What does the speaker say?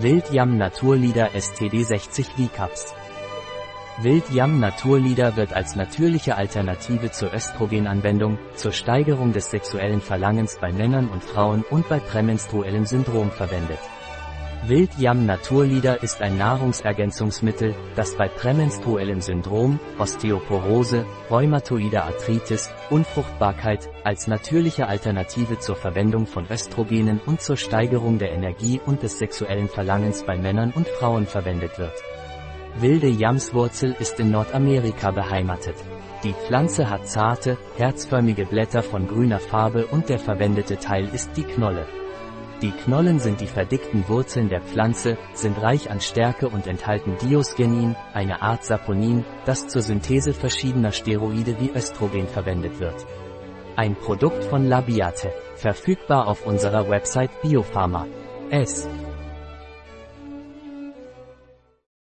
Wildjam Naturlieder STD 60 V-Cups. Wildjam Naturlieder wird als natürliche Alternative zur Östrogenanwendung, zur Steigerung des sexuellen Verlangens bei Männern und Frauen und bei prämenstruellem Syndrom verwendet. Wildjam Naturlieder ist ein Nahrungsergänzungsmittel, das bei prämenstruellem Syndrom, Osteoporose, rheumatoider Arthritis, Unfruchtbarkeit, als natürliche Alternative zur Verwendung von Östrogenen und zur Steigerung der Energie und des sexuellen Verlangens bei Männern und Frauen verwendet wird. Wilde Jamswurzel ist in Nordamerika beheimatet. Die Pflanze hat zarte, herzförmige Blätter von grüner Farbe und der verwendete Teil ist die Knolle. Die Knollen sind die verdickten Wurzeln der Pflanze, sind reich an Stärke und enthalten Diosgenin, eine Art Saponin, das zur Synthese verschiedener Steroide wie Östrogen verwendet wird. Ein Produkt von Labiate, verfügbar auf unserer Website Biopharma. S.